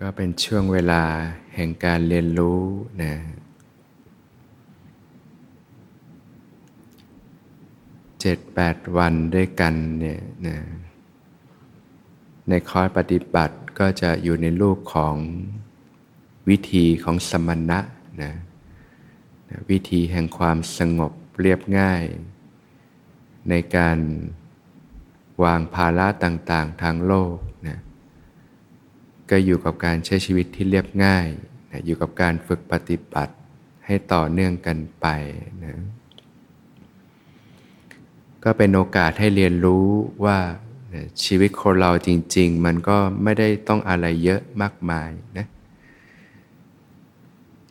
ก็เป็นช่วงเวลาแห่งการเรียนรู้นะเจ็ดแปดวันด้วยกันเนี่ยนะในคอร์สปฏิบัติก็จะอยู่ในรูปของวิธีของสมณะนะนะวิธีแห่งความสงบเรียบง่าย ในการวางภาระต่างๆทางโลกนะ ก็อยู่กับการใช้ชีวิตที่เรียบง่ายนะอยู่กับการฝึกปฏิบัติให้ต่อเนื่องกันไปนะก็เป็นโอกาสให้เรียนรู้ว่าชีวิตคนเราจริง ๆ มันก็ไม่ได้ต้องอะไรเยอะมากมายนะ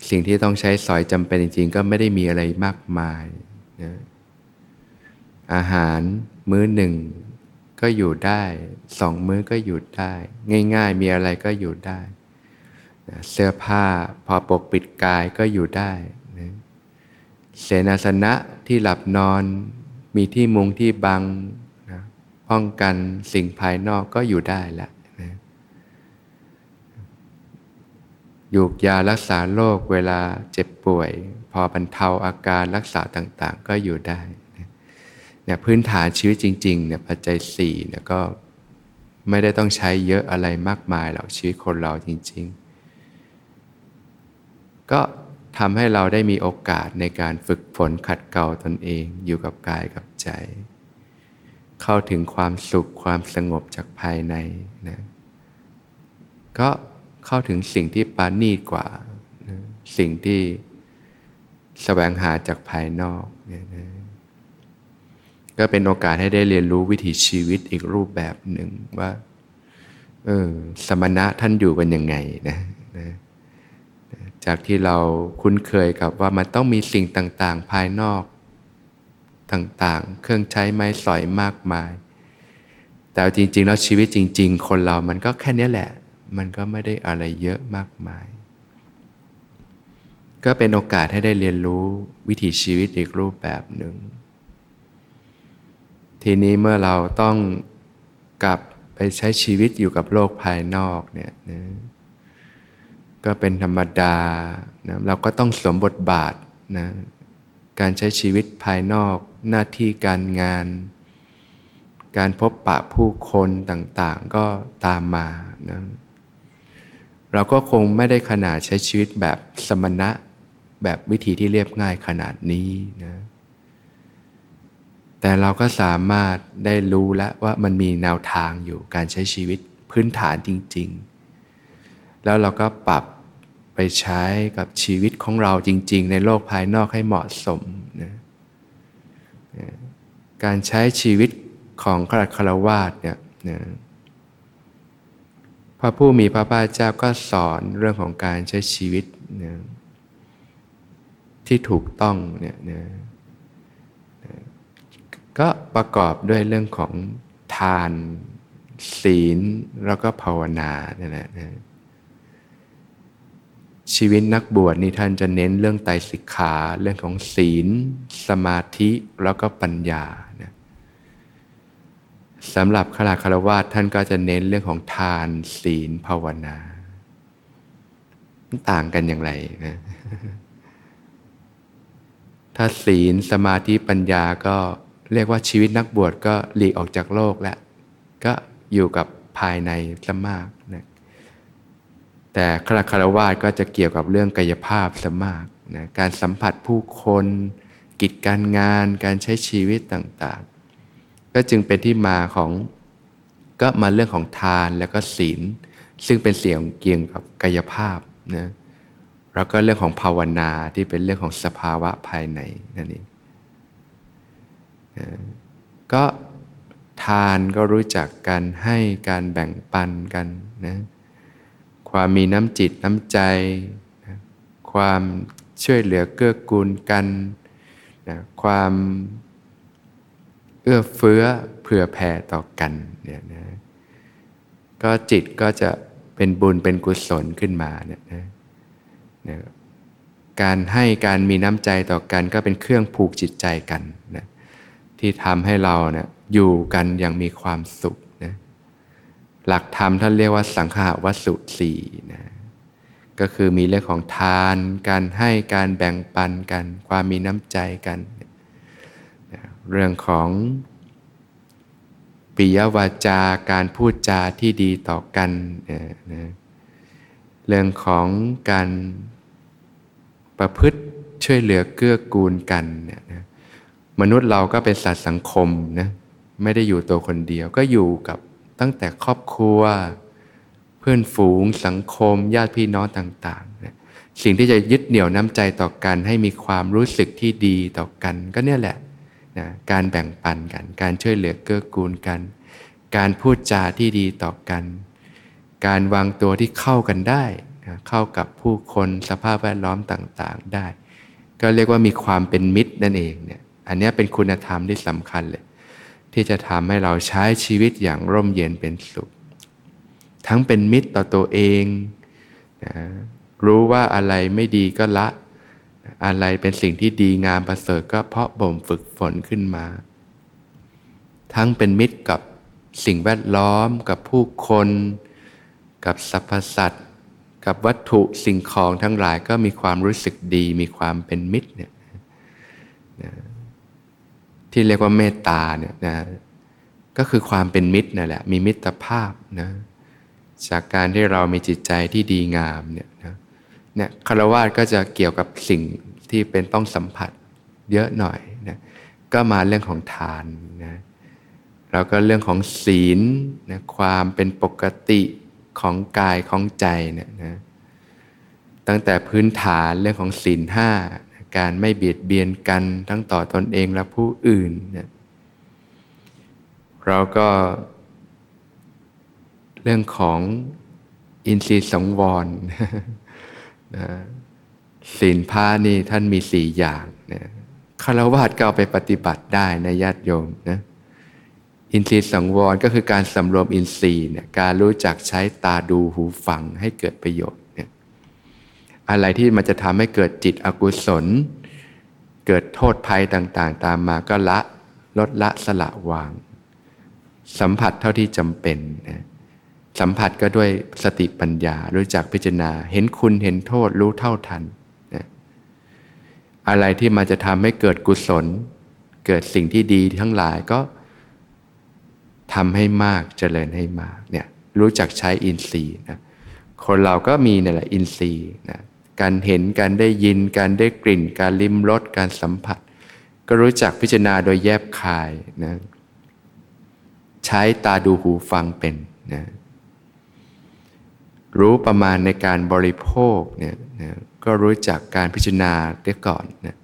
สิ่งที่ต้องใช้สอยจำเป็นจริง ๆ ก็ไม่ได้มีอะไรมากมายนะอาหารมื้อหนึ่ง ก็อยู่ได้สองมื้อก็อยู่ได้ ง่าย ๆ มีอะไรก็อยู่ได้นะเสื้อผ้าพอปกปิดกายก็อยู่ได้นะเสนาสนะที่หลับนอนมีที่มุงที่บังนะป้องกันสิ่งภายนอกก็อยู่ได้ละนะยูกยารักษาโรคเวลาเจ็บป่วย พอบรรเทาอาการรักษาต่าง ๆ ก็อยู่ได้ เนี่ยพื้นฐานชีวิตจริงๆเนี่ยปัจจัยสี่เนี่ยก็ไม่ได้ต้องใช้เยอะอะไรมากมายหรอกชีวิตคนเราจริง ๆ ก็ทำให้เราได้มีโอกาสในการฝึกฝนขัดเกลาตนเองอยู่กับกายกับใจ เข้าถึงความสุขความสงบจากภายในนะก็เข้าถึงสิ่งที่ปานีกว่านะสิ่งที่แสวงหาจากภายนอกเนี่ยนะ ก็เป็นโอกาสให้ได้เรียนรู้วิถีชีวิตอีกรูปแบบหนึ่งว่าเออสมณะท่านอยู่กันยังไงนะนะจากที่เราคุ้นเคยกับว่ามันต้องมีสิ่งต่างๆ ภายนอกต่างๆ เครื่องใช้ไม้สอยมากมาย แต่จริงๆ แล้วชีวิตจริง ๆ คนเรามันก็แค่นี้แหละ มันก็ไม่ได้อะไรเยอะมากมาย ก็เป็นโอกาสให้ได้เรียนรู้วิถีชีวิตอีกรูปแบบหนึ่ง ทีนี้เมื่อเราต้องกลับไปใช้ชีวิตอยู่กับโลกภายนอกเนี่ยนะก็เป็นธรรมดานะเราก็ต้องสวมบทบาทนะการใช้ชีวิตภายนอกหน้าที่การงาน การพบปะผู้คนต่างๆ ก็ตามมานะเราก็คงไม่ได้ขนาดใช้ชีวิตแบบสมณะ แบบวิธีที่เรียบง่ายขนาดนี้นะ แต่เราก็สามารถได้รู้แล้วว่ามันมีแนวทางอยู่การใช้ชีวิตพื้นฐานจริง ๆ แล้วเราก็ปรับไปใช้กับชีวิตของเราจริง ๆ ในโลกภายนอกให้เหมาะสมนะการใช้ชีวิตของขรัคารวาสเนี่ยนะพระผู้มีพระภาคเจ้าก็สอนเรื่องของการใช้ชีวิตนะที่ถูกต้องเนี่ยนะ ก็ประกอบด้วยเรื่องของทาน ศีล แล้วก็ภาวนาเนี่ยนะชีวิตนักบวชนี่ท่านจะเน้นเรื่องไตรสิกขาเรื่องของศีล สมาธิแล้วก็ปัญญานะสำหรับขลาคารวาสท่านก็จะเน้นเรื่องของทานศีลภาวนา ต่างกันอย่างไรนะถ้าศีลสมาธิปัญญาก็ เรียกว่าชีวิตนักบวชก็หลีกออกจากโลกแล้วก็อยู่กับภายในซะมากนะแต่คราคารวาสก็จะเกี่ยวกับเรื่องกายภาพซะมากนะการสัมผัสผู้คน กิจการงานการใช้ชีวิตต่างๆ ก็จึงเป็นที่มาของก็มาเรื่องของทานแล้วก็ศีล ซึ่งเป็นเสียงเกี่ยวกับกายภาพนะแล้วก็เรื่องของภาวนาที่เป็นเรื่องของสภาวะภายในนั่นเอง ก็ทานก็รู้จักการให้การแบ่งปันกันนะความมีน้ำจิตน้ำใจนะความช่วยเหลือเกื้อกูลกันนะความเอื้อเฟื้อเผื่อแผ่ต่อกันเนี่ยนะก็จิตก็จะเป็นบุญเป็นกุศลขึ้นมาเนี่ยนะนะการให้การมีน้ำใจต่อกันก็เป็นเครื่องผูกจิตใจกันนะ ที่ทำให้เราเนะี่ยอยู่กันอย่างมีความสุขนะหลักธรรมท่านเรียกว่าสังขาวัสุสี่นะก็คือมีเรื่องของทาน การให้การแบ่งปันกัน ความมีน้ำใจกันเรื่องของปิยวาจาการพูดจาที่ดีต่อกันนะเรื่องของการประพฤติช่วยเหลือเกื้อกูลกันเนี่ยนะ มนุษย์เราก็เป็นสัตว์สังคมนะไม่ได้อยู่ตัวคนเดียวก็อยู่กับตั้งแต่ครอบครัว เพื่อนฝูงสังคม ญาติพี่น้องต่างๆนะสิ่งที่จะยึดเหนี่ยวน้ำใจต่อกันให้มีความรู้สึกที่ดีต่อกัน ก็เนี่ยแหละนะการแบ่งปันกัน การช่วยเหลือเกื้อกูลกัน การพูดจาที่ดีต่อกัน การวางตัวที่เข้ากันได้นะเข้ากับผู้คนสภาพแวดล้อมต่างๆได้ ก็เรียกว่ามีความเป็นมิตรนั่นเองเนี่ย อันนี้เป็นคุณธรรมที่สำคัญเลย ที่จะทำให้เราใช้ชีวิตอย่างร่มเย็นเป็นสุข ทั้งเป็นมิตรต่อตัวเองนะรู้ว่าอะไรไม่ดีก็ละ อะไรเป็นสิ่งที่ดีงามประเสริฐก็เพราะบ่มฝึกฝนขึ้นมา ทั้งเป็นมิตรกับสิ่งแวดล้อมกับผู้คน กับสรรพสัตว์กับวัตถุสิ่งของทั้งหลายก็มีความรู้สึกดี มีความเป็นมิตรเนี่ย ที่เรียกว่าเมตตาเนี่ยนะก็คือความเป็นมิตรนั่นแหละมีมิตรภาพนะจากการที่เรามีจิตใจที่ดีงามเนี่ยนะเนี่ยคารวะก็จะเกี่ยวกับสิ่งที่เป็นต้องสัมผัสเยอะหน่อยนะก็มาเรื่องของทานนะแล้วก็เรื่องของศีลนะความเป็นปกติของกายของใจเนี่ยนะตั้งแต่พื้นฐานเรื่องของศีลห้า การไม่เบียดเบียนกันทั้งต่อตอนเองและผู้อื่นเนี่ยเราก็ เรื่องของอินทรีย์สังวรศีลพานี่ท่านมีสี่อย่างนะคารวะก็เอาไปปฏิบัติได้ในญาติโยมนะอินทรีย์สังวรก็คือการสำรวมอินทรีย์เนี่ยการรู้จักใช้ตาดูหูฟังให้เกิดประโยชน์ อะไรที่มันจะทำให้เกิดจิตอกุศล เกิดโทษภัยต่างๆ ตามมาก็ละลดละสละวาง สัมผัสเท่าที่จำเป็นนะสัมผัสก็ด้วยสติปัญญารู้จักพิจารณา เห็นคุณเห็นโทษรู้เท่าทันนะอะไรที่มันจะทำให้เกิดกุศล เกิดสิ่งที่ดีทั้งหลายก็ทำให้มากเจริญให้มากเนี่ยรู้จักใช้อินทรีย์นะคนเราก็มีนี่แหละอินทรีย์นะ การเห็นการได้ยิน การได้กลิ่น การลิ้มรสการสัมผัส ก็รู้จักพิจารณาโดยแยบคายนะใช้ตาดูหูฟังเป็นนะรู้ประมาณในการบริโภคเนี่ยนะก็รู้จักการพิจารณาเดี๋ยก่อนนะ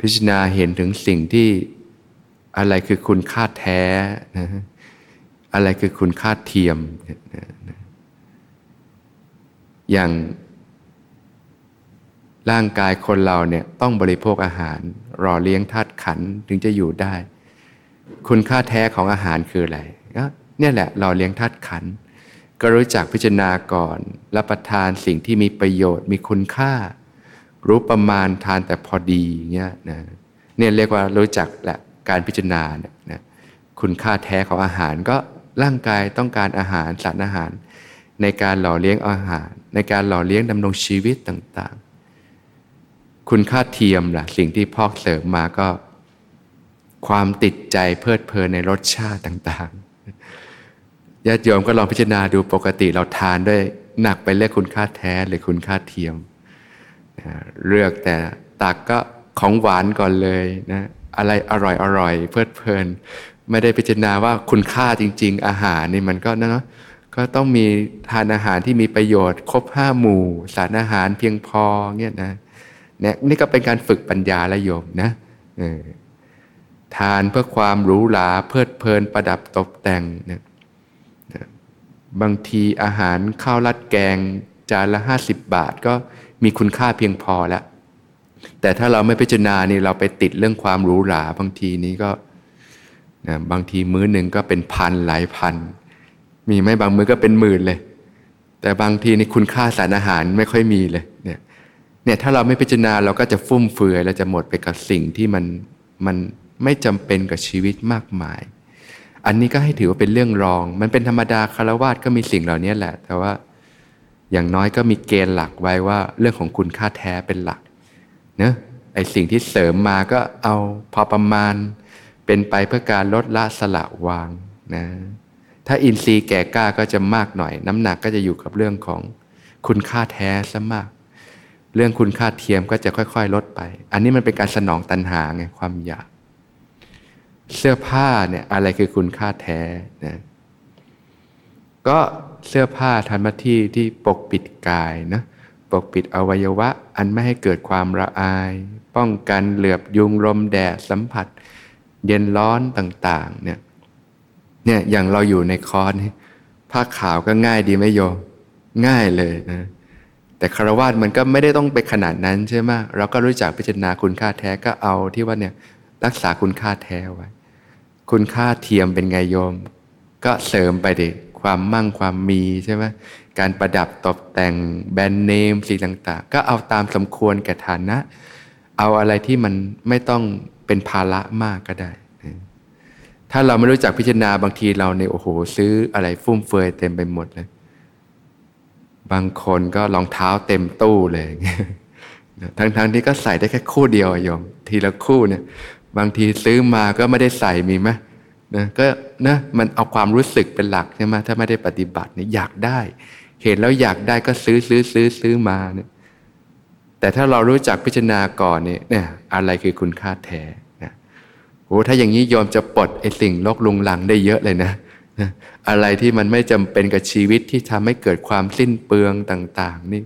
พิจารณาเห็นถึงสิ่งที่อะไรคือคุณค่าแท้นะอะไรคือคุณค่าเทียมอย่าง ร่างกายคนเราเนี่ยต้องบริโภคอาหาร รอเลี้ยงธาตุขันถึงจะอยู่ได้ คุณค่าแท้ของอาหารคืออะไรก็เนี่ยแหละรอเลี้ยงธาตุขัน ก็รู้จักพิจารณาก่อนรับประทานสิ่งที่มีประโยชน์มีคุณค่า รู้ประมาณทานแต่พอดีเงี้ยนะเนี่ยเรียกว่ารู้จักแหละการพิจารณาเนี่ยนะคุณค่าแท้ของอาหารก็ร่างกายต้องการอาหารสารอาหาร ในการหล่อเลี้ยงอาหาร ในการหล่อเลี้ยงดำรงชีวิตต่าง คุณค่าเทียมล่ะสิ่งที่พอกเสริมมาก็ ความติดใจเพลิดเพลินในรสชาติต่างๆญาติโยมก็ลองพิจารณาดูปกติเราทานด้วยหนักไปเลือกคุณค่าแท้หรือคุณค่าเทียมเลือกแต่ตักก็ของหวานก่อนเลยนะอะไรอร่อยอร่อยเพลิดเพลิน ไม่ได้พิจารณาว่าคุณค่าจริง ๆ อาหารนี่มันก็นะก็ต้องมีทานอาหารที่มีประโยชน์ ครบห้าหมู่ สารอาหารเพียงพอเงี้ยนะ เนี่ยนี่ก็เป็นการฝึกปัญญาละโยมนะทานเพื่อความหรูหราเพลิดเพลินประดับตกแต่งนี่ยบางทีอาหารข้าวรัดแกง จานละห้าสิบบาทก็มีคุณค่าเพียงพอแล้ว แต่ถ้าเราไม่พิจารณานี่เราไปติดเรื่องความหรูหราบางทีนี้ก็นะบางทีมื้อหนึ่งก็เป็นพันหลายพัน มีไหมบางมื้อก็เป็นหมื่นเลย แต่บางทีนี่คุณค่าสารอาหารไม่ค่อยมีเลยเนี่ย เนี่ยถ้าเราไม่พิจารณาเราก็จะฟุ่มเฟือยเราจะหมดไปกับสิ่งที่มันมันไม่จำเป็นกับชีวิตมากมาย อันนี้ก็ให้ถือว่าเป็นเรื่องรอง มันเป็นธรรมดาคารวาสก็มีสิ่งเหล่านี้แหละ แต่ว่าอย่างน้อยก็มีเกณฑ์หลักไว้ว่าเรื่องของคุณค่าแท้เป็นหลักเนะไอสิ่งที่เสริมมาก็เอาพอประมาณ เป็นไปเพื่อการลดละสละวางนะถ้าอินทรีย์แก่กล้าก็จะมากหน่อย น้ำหนักก็จะอยู่กับเรื่องของคุณค่าแท้ซะมาก เรื่องคุณค่าเทียมก็จะค่อย ๆ ลดไป อันนี้มันเป็นการสนองตัณหาไงความอยาก เสื้อผ้าเนี่ยอะไรคือคุณค่าแท้นะก็เสื้อผ้าทำหน้าที่ที่ปกปิดกายนะปกปิดอวัยวะ อันไม่ให้เกิดความระอาย ป้องกันเหลือบยุงลมแดดสัมผัส เย็นร้อนต่างๆเนี่ยเนี่ยอย่างเราอยู่ในคอร์สผ้าขาวก็ง่ายดีไหมโยมง่ายเลยนะ แต่คารวะมันก็ไม่ได้ต้องไปขนาดนั้นใช่ไหมเราก็รู้จักพิจารณาคุณค่าแท้ก็เอาที่ว่าเนี่ยรักษาคุณค่าแท้ไว้ คุณค่าเทียมเป็นไงโยม ก็เสริมไปดิความมั่งความมีใช่ไหมการประดับตกแต่งแบรนด์เนมสิ่งต่าง ๆ ก็เอาตามสมควรแก่ฐานะ เอาอะไรที่มันไม่ต้องเป็นภาระมากก็ได้ ถ้าเราไม่รู้จักพิจารณาบางทีเราในโอ้โห ซื้ออะไรฟุ่มเฟือยเต็มไปหมดเลย บางคนก็รองเท้าเต็มตู้เลย ทั้งๆทที่ก็ใส่ได้แค่คู่เดียวโยม ทีละคู่เนี่ย บางทีซื้อมาก็ไม่ได้ใส่มีไหมนะก็นะมันเอาความรู้สึกเป็นหลักใช่ไหมถ้าไม่ได้ปฏิบัติเนี่ยอยากได้ เห็นแล้วอยากได้ก็ซื้อซื้อซื้อซื้อมาเนี่ย แต่ถ้าเรารู้จักพิจารณาก่อนเนี่ยเนี่ย อะไรคือคุณค่าแท้นะโอ้ถ้าอย่างนี้ยอมจะปลดไอ้สิ่งลกลุงลังได้เยอะเลยนะ อะไรที่มันไม่จำเป็นกับชีวิตที่ทำให้เกิดความสิ้นเปลืองต่าง ๆ นี่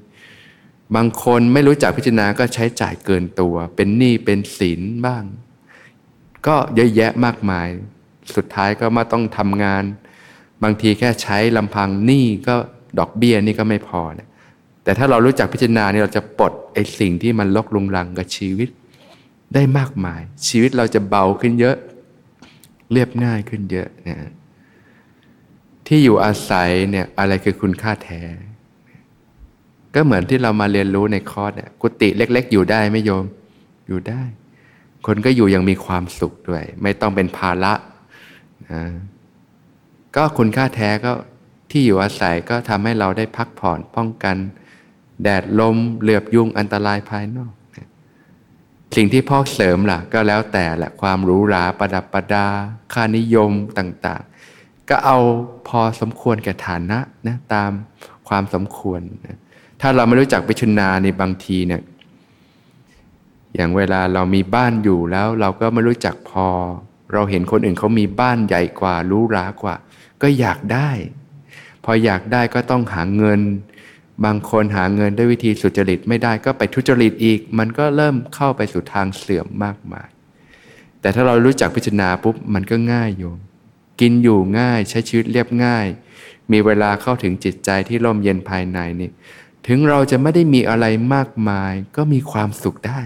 บางคนไม่รู้จักพิจารณาก็ใช้จ่ายเกินตัว เป็นหนี้เป็นสินบ้าง ก็เยอะแยะมากมาย สุดท้ายก็มาต้องทำงาน บางทีแค่ใช้ลำพังหนี้ก็ดอกเบี้ยนี่ก็ไม่พอเนี่ยแต่ถ้าเรารู้จักพิจารณาเนี่ยเราจะปลดไอ้สิ่งที่มันลกลุงลังกับชีวิต ได้มากมาย ชีวิตเราจะเบาขึ้นเยอะ เรียบง่ายขึ้นเยอะนะ ที่อยู่อาศัยเนี่ยอะไรคือคุณค่าแท้ ก็เหมือนที่เรามาเรียนรู้ในคอร์สเนี่ยกุฏิเล็ก ๆ อยู่ได้ไม่โยมอยู่ได้ คนก็อยู่ยังมีความสุขด้วย ไม่ต้องเป็นภาระนะก็คุณค่าแท้ก็ที่อยู่อาศัยก็ทำให้เราได้พักผ่อนป้องกัน แดดลมเหลือบยุงอันตรายภายนอก สิ่งที่พ่อเสริมล่ะ ก็แล้วแต่แหละความหรูหราประดับประดา ค่านิยมต่าง ๆ ก็เอาพอสมควรแก่ฐานะนะตามความสมควรนะถ้าเราไม่รู้จักพิจารณาในบางทีเนี่ยอย่างเวลาเรามีบ้านอยู่แล้วเราก็ไม่รู้จักพอ เราเห็นคนอื่นเขามีบ้านใหญ่กว่ารู้รากว่า ก็อยากได้ พออยากได้ก็ต้องหาเงิน บางคนหาเงินด้วยวิธีสุจริตไม่ได้ก็ไปทุจริตอีก มันก็เริ่มเข้าไปสู่ทางเสื่อมมากมาย แต่ถ้าเรารู้จักพิจารณาปุ๊บมันก็ง่ายโยม กินอยู่ง่ายใช้ชีวิตเรียบง่าย มีเวลาเข้าถึงจิตใจที่ร่มเย็นภายในนี่ถึงเราจะไม่ได้มีอะไรมากมายก็มีความสุขได้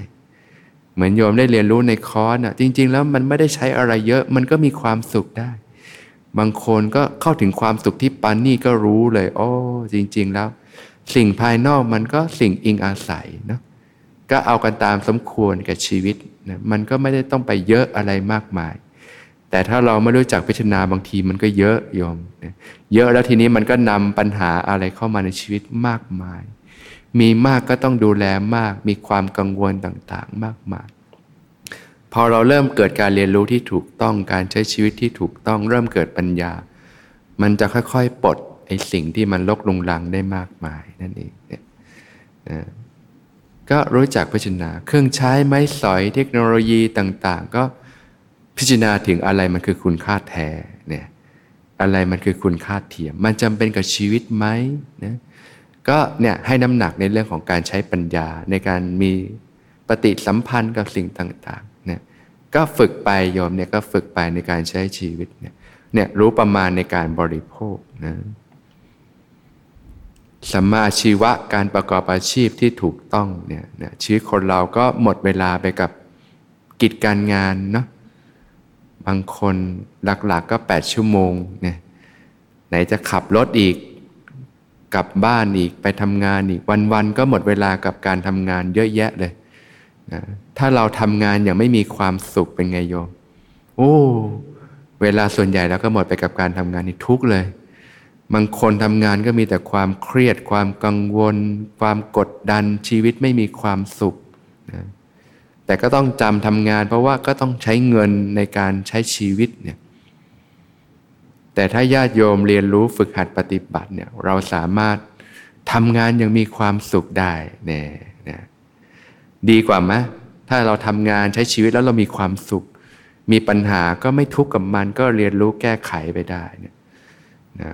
เหมือนโยมได้เรียนรู้ในคอร์สอะจริง ๆ แล้วมันไม่ได้ใช้อะไรเยอะมันก็มีความสุขได้ บางคนก็เข้าถึงความสุขที่ปานนี่ก็รู้เลย โอ้จริง ๆ แล้ว สิ่งภายนอกมันก็สิ่งอิงอาศัยเนาะก็เอากันตามสมควรกับชีวิตนะมันก็ไม่ได้ต้องไปเยอะอะไรมากมาย แต่ถ้าเราไม่รู้จักพิจารณาบางทีมันก็เยอะโยม เยอะแล้วทีนี้มันก็นำปัญหาอะไรเข้ามาในชีวิตมากมาย มีมากก็ต้องดูแลมาก มีความกังวลต่างๆ มากมาย พอเราเริ่มเกิดการเรียนรู้ที่ถูกต้องการใช้ชีวิตที่ถูกต้องเริ่มเกิดปัญญา มันจะค่อยๆปลดไอ้สิ่งที่มันลกลุงลังได้มากมายนั่นเองเนี่ยก็รู้จักพิจารณาเครื่องใช้ไม้สอยเทคโนโลยีต่างๆ ก็ พิจารณาถึงอะไรมันคือคุณค่าแท้เนี่ยอะไรมันคือคุณค่าเทียม มันจำเป็นกับชีวิตไหมนะก็เนี่ยให้น้ำหนักในเรื่องของการใช้ปัญญาในการมีปฏิสัมพันธ์กับสิ่งต่างๆเนี่ยก็ฝึกไปโยมเนี่ยก็ฝึกไปในการใช้ชีวิตเนี่ยเนี่ยรู้ประมาณในการบริโภคนะสัมมาชีวะการประกอบอาชีพที่ถูกต้องเนี่ยชีวิตคนเราก็หมดเวลาไปกับกิจการงานเนาะ บางคนหลักๆกก็ 8 ชั่วโมงเนี่ยไหนจะขับรถอีก กลับบ้านอีกไปทำงานอีกวันๆก็หมดเวลากับการทำงานเยอะแยะเลยนะถ้าเราทำงานอย่างไม่มีความสุขเป็นไงโยม โอ้ เวลาส่วนใหญ่แล้วก็หมดไปกับการทำงานนี่ทุกเลย บางคนทำงานก็มีแต่ความเครียด ความกังวล ความกดดันชีวิตไม่มีความสุข แต่ก็ต้องจำทำงาน เพราะว่าก็ต้องใช้เงินในการใช้ชีวิตเนี่ยแต่ถ้าญาติโยมเรียนรู้ฝึกหัดปฏิบัติเนี่ยเราสามารถทำงานยังมีความสุขได้เนี่ยนะดีกว่าไหมถ้าเราทำงานใช้ชีวิตแล้วเรามีความสุข มีปัญหาก็ไม่ทุกข์กับมัน ก็เรียนรู้แก้ไขไปได้เนี่ยนะ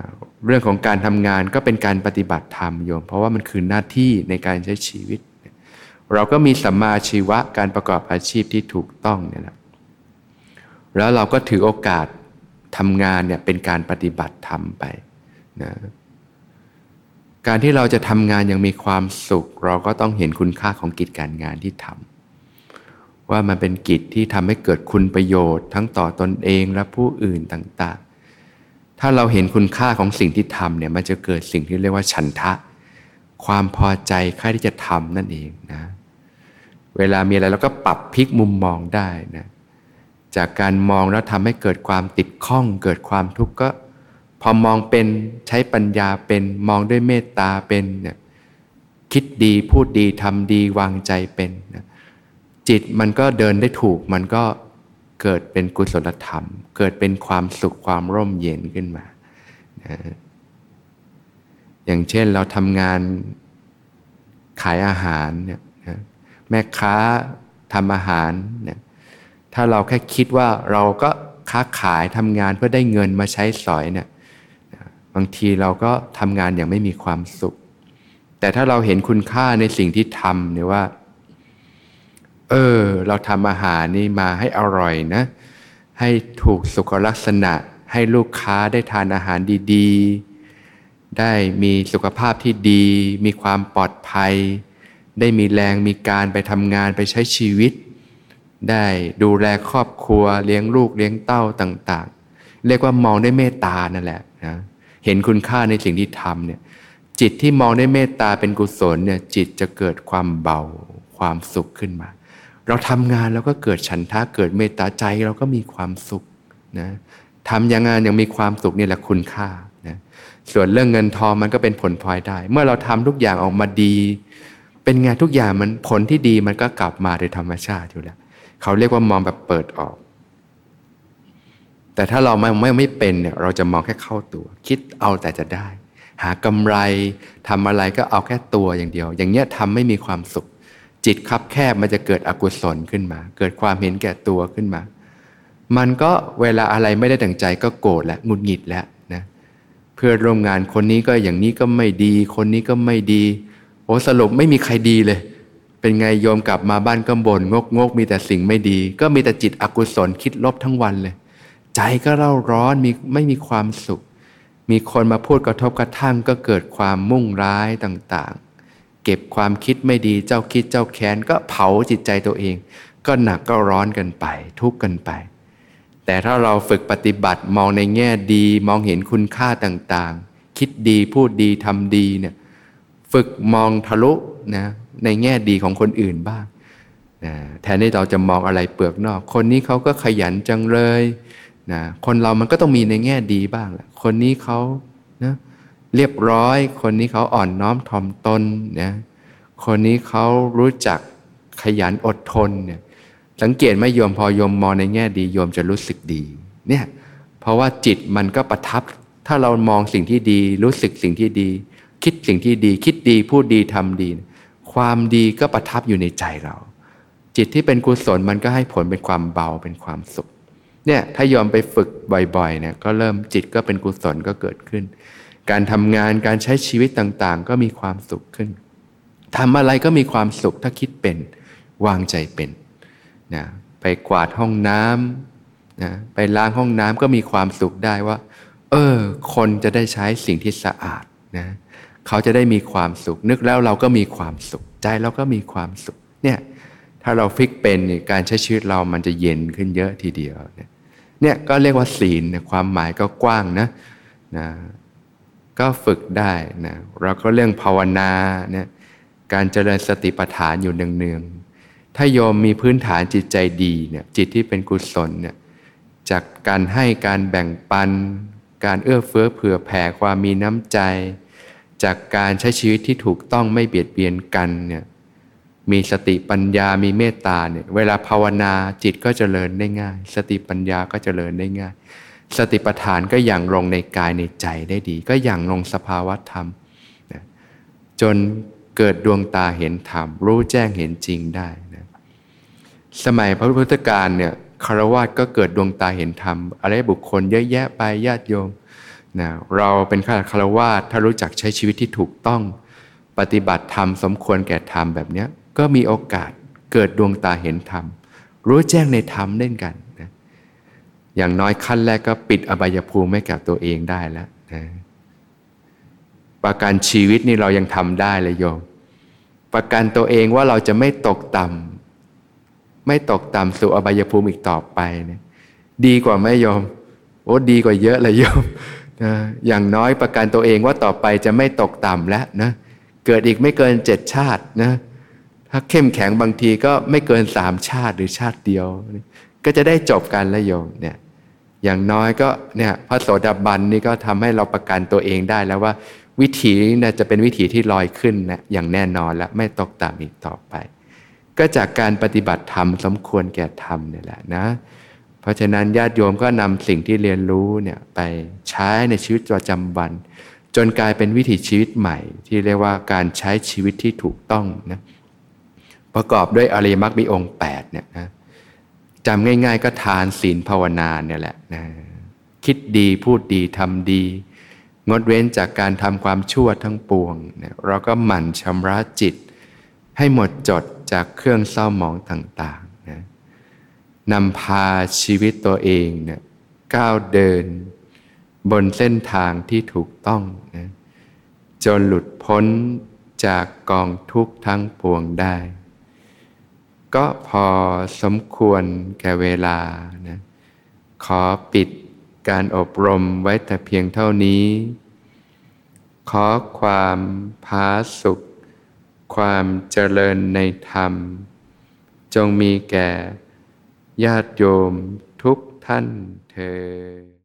เรื่องของการทำงานก็เป็นการปฏิบัติธรรมโยม เพราะว่ามันคือหน้าที่ในการใช้ชีวิต เราก็มีสัมมาชีวะการประกอบอาชีพที่ถูกต้องเนี่ยนะแล้วเราก็ถือโอกาสทำงานเนี่ยเป็นการปฏิบัติธรรมไปนะการที่เราจะทำงานอย่างมีความสุข เราก็ต้องเห็นคุณค่าของกิจการงานที่ทำว่ามันเป็นกิจที่ทำให้เกิดคุณประโยชน์ ทั้งต่อตอนเองและผู้อื่นต่างๆ ถ้าเราเห็นคุณค่าของสิ่งที่ทำเนี่ยมันจะเกิดสิ่งที่เรียกว่าฉันทะ ความพอใจค่าที่จะทำนั่นเองนะ เวลามีอะไรเราก็ปรับพลิกมุมมองได้นะจากการมองแล้วทำให้เกิดความติดข้อง เกิดความทุกข์ก็ พอมองเป็นใช้ปัญญาเป็นมองด้วยเมตตาเป็นเนี่ยคิดดีพูดดีทำดีวางใจเป็นนะจิตมันก็เดินได้ถูกมันก็เกิดเป็นกุศลธรรม เกิดเป็นความสุขความร่มเย็นขึ้นมานะอย่างเช่นเราทำงานขายอาหารเนี่ย แม่ค้าทำอาหารเนี่ยถ้าเราแค่คิดว่าเราก็ค้าขายทำงานเพื่อได้เงินมาใช้สอยเนี่ยบางทีเราก็ทำงานอย่างไม่มีความสุข แต่ถ้าเราเห็นคุณค่าในสิ่งที่ทำเนี่ยว่า เออ เราทำอาหารนี่มาให้อร่อยนะ ให้ถูกสุขลักษณะ ให้ลูกค้าได้ทานอาหารดี ๆ ได้มีสุขภาพที่ดี มีความปลอดภัย ได้มีแรงมีการไปทำงานไปใช้ชีวิต ได้ดูแลครอบครัวเลี้ยงลูกเลี้ยงเต้าต่างๆ เรียกว่ามองได้เมตตานั่นแหละนะเห็นคุณค่าในสิ่งที่ทำเนี่ยจิตที่มองได้เมตตาเป็นกุศลเนี่ยจิตจะเกิดความเบาความสุขขึ้นมา เราทำงานแล้วก็เกิดฉันทะเกิดเมตตาใจเราก็มีความสุขนะทำยังงานยังมีความสุขนี่แหละคุณค่านะส่วนเรื่องเงินทองมันก็เป็นผลพลอยได้ เมื่อเราทำทุกอย่างออกมาดี เป็นไงทุกอย่างมันผลที่ดีมันก็กลับมาโดยธรรมชาติอยู่แล้วเขาเรียกว่ามองแบบเปิดออก แต่ถ้าเราไม่ไม่ไม่เป็นเนี่ยเราจะมองแค่เข้าตัว คิดเอาแต่จะได้ หากำไรทำอะไรก็เอาแค่ตัวอย่างเดียว อย่างเงี้ยทำไม่มีความสุข จิตคับแคบมันจะเกิดอกุศลขึ้นมา เกิดความเห็นแก่ตัวขึ้นมา มันก็เวลาอะไรไม่ได้ดังใจก็โกรธและงุนหงิดแล้วนะเพื่อร่วมงานคนนี้ก็อย่างนี้ก็ไม่ดี คนนี้ก็ไม่ดี โอ้สรุปไม่มีใครดีเลย เป็นไงโยมกลับมาบ้านก็บน่นงกงกมีแต่สิ่งไม่ดี ก็มีแต่จิตอกุศลคิดลบทั้งวันเลย ใจก็เล่าร้อนมีไม่มีความสุข มีคนมาพูดกระทบกระทั่งก็เกิดความมุ่งร้ายต่างๆ เก็บความคิดไม่ดีเจ้าคิดเจ้าแค้นก็เผาจิตใจตัวเอง ก็หนักก็ร้อนกันไป ทุกข์กันไป แต่ถ้าเราฝึกปฏิบัติมองในแง่ดี มองเห็นคุณค่าต่างๆ คิดดีพูดดีทำดีเนี่ย ฝึกมองทะลุนะในแง่ดีของคนอื่นบ้างนะแทนที่เราจะมองอะไรเปลือกนอก คนนี้เขาก็ขยันจังเลยนะคนเรามันก็ต้องมีในแง่ดีบ้างแหละคนนี้เขานะเรียบร้อย คนนี้เขาอ่อนน้อมถ่อมตนนะคนนี้เขารู้จักขยันอดทนเนี่ยสังเกตไหมโยมพอโยมมองในแง่ดีโยมจะรู้สึกดีเนี่ยเพราะว่าจิตมันก็ประทับ ถ้าเรามองสิ่งที่ดี รู้สึกสิ่งที่ดี คิดสิ่งที่ดี คิดดีพูดดีทำดี ความดีก็ประทับอยู่ในใจเรา จิตที่เป็นกุศลมันก็ให้ผลเป็นความเบาเป็นความสุขเนี่ยถ้ายอมไปฝึกบ่อยๆเนี่ยก็เริ่มจิตก็เป็นกุศลก็เกิดขึ้น การทำงานการใช้ชีวิตต่างๆ ก็มีความสุขขึ้นทำอะไรก็มีความสุขถ้าคิดเป็นวางใจเป็นนะไปกวาดห้องน้ำนะไปล้างห้องน้ำก็มีความสุขได้ว่า เออ คนจะได้ใช้สิ่งที่สะอาดนะ เขาจะได้มีความสุข นึกแล้วเราก็มีความสุข ใจเราก็มีความสุขเนี่ยถ้าเราฟิกเป็นการใช้ชีวิตเรามันจะเย็นขึ้นเยอะทีเดียวเนี่ยเนี่ยก็เรียกว่าศีลความหมายก็กว้างนะนะก็ฝึกได้นะเราก็เรื่องภาวนาเนี่ยการเจริญสติปัฏฐานอยู่เนืองๆถ้าโยมมีพื้นฐานจิตใจดีเนี่ยจิตที่เป็นกุศลเนี่ยจากการให้การแบ่งปัน การเอื้อเฟื้อเผื่อแผ่ความมีน้ำใจ จากการใช้ชีวิตที่ถูกต้องไม่เบียดเบียนกันเนี่ยมีสติปัญญามีเมตตาเนี่ยเวลาภาวนาจิตก็จเจริญได้ง่าย สติปัญญาก็จเจริญได้ง่าย สติปัฏฐานก็อย่างลงในกายในใจได้ดี ก็อย่างลงสภาวะธรรมนะจนเกิดดวงตาเห็นธรรม รู้แจ้งเห็นจริงได้นะสมัยพระพุทธการเนี่ยคารวะก็เกิดดวงตาเห็นธรรม อะไรบุคคลเยอะแยะไปญาติโยม นะเราเป็นข้าคารวะถ้ารู้จักใช้ชีวิตที่ถูกต้อง ปฏิบัติธรรมสมควรแก่ธรรมแบบนี้ก็มีโอกาสเกิดดวงตาเห็นธรรม รู้แจ้งในธรรมเล่นกันนะอย่างน้อยขั้นแรกก็ปิดอบายภูมิให้กับตัวเองได้แล้วนะประกันชีวิตนี่เรายังทำได้เลยโยม ประกันตัวเองว่าเราจะไม่ตกต่ำไม่ตกต่ำสู่อบายภูมิอีกต่อไปนะดีกว่าไหมโยม โอ้ดีกว่าเยอะเลยโยม นะอย่างน้อยประกันตัวเองว่าต่อไปจะไม่ตกต่ำแล้วนะเกิดอีกไม่เกินเจ็ดชาตินะถ้าเข้มแข็งบางทีก็ไม่เกินสามชาติหรือชาติเดียว ก็จะได้จบกันแล้วโยมเนี่ยอย่างน้อยก็เนี่ยพระโสดาบันนี่ก็ทำให้เราประกันตัวเองได้แล้วว่า วิถีนะจะเป็นวิถีที่ลอยขึ้นนะอย่างแน่นอนและไม่ตกต่ำอีกต่อไป ก็จากการปฏิบัติธรรมสมควรแก่ธรรมนี่แหละนะ เพราะฉะนั้นญาติโยมก็นำสิ่งที่เรียนรู้เนี่ยไปใช้ในชีวิตประจำวัน จนกลายเป็นวิถีชีวิตใหม่ ที่เรียกว่าการใช้ชีวิตที่ถูกต้องนะประกอบด้วยอริยมรรคมีองค์8เนี่ยนะจำง่ายๆก็ทานศีลภาวนาเนี่ยแหละนะคิดดีพูดดีทำดี งดเว้นจากการทำความชั่วทั้งปวงเนี่ยเราก็หมั่นชำระจิต ให้หมดจดจากเครื่องเศร้าหมองต่าง นำพาชีวิตตัวเองเนี่ยก้าวเดิน บนเส้นทางที่ถูกต้องนะจนหลุดพ้นจากกองทุกข์ทั้งปวงได้ ก็พอสมควรแก่เวลานะขอปิดการอบรมไว้แต่เพียงเท่านี้ ขอความพาสุข ความเจริญในธรรม จงมีแก่ ญาติโยมทุกท่านเธอ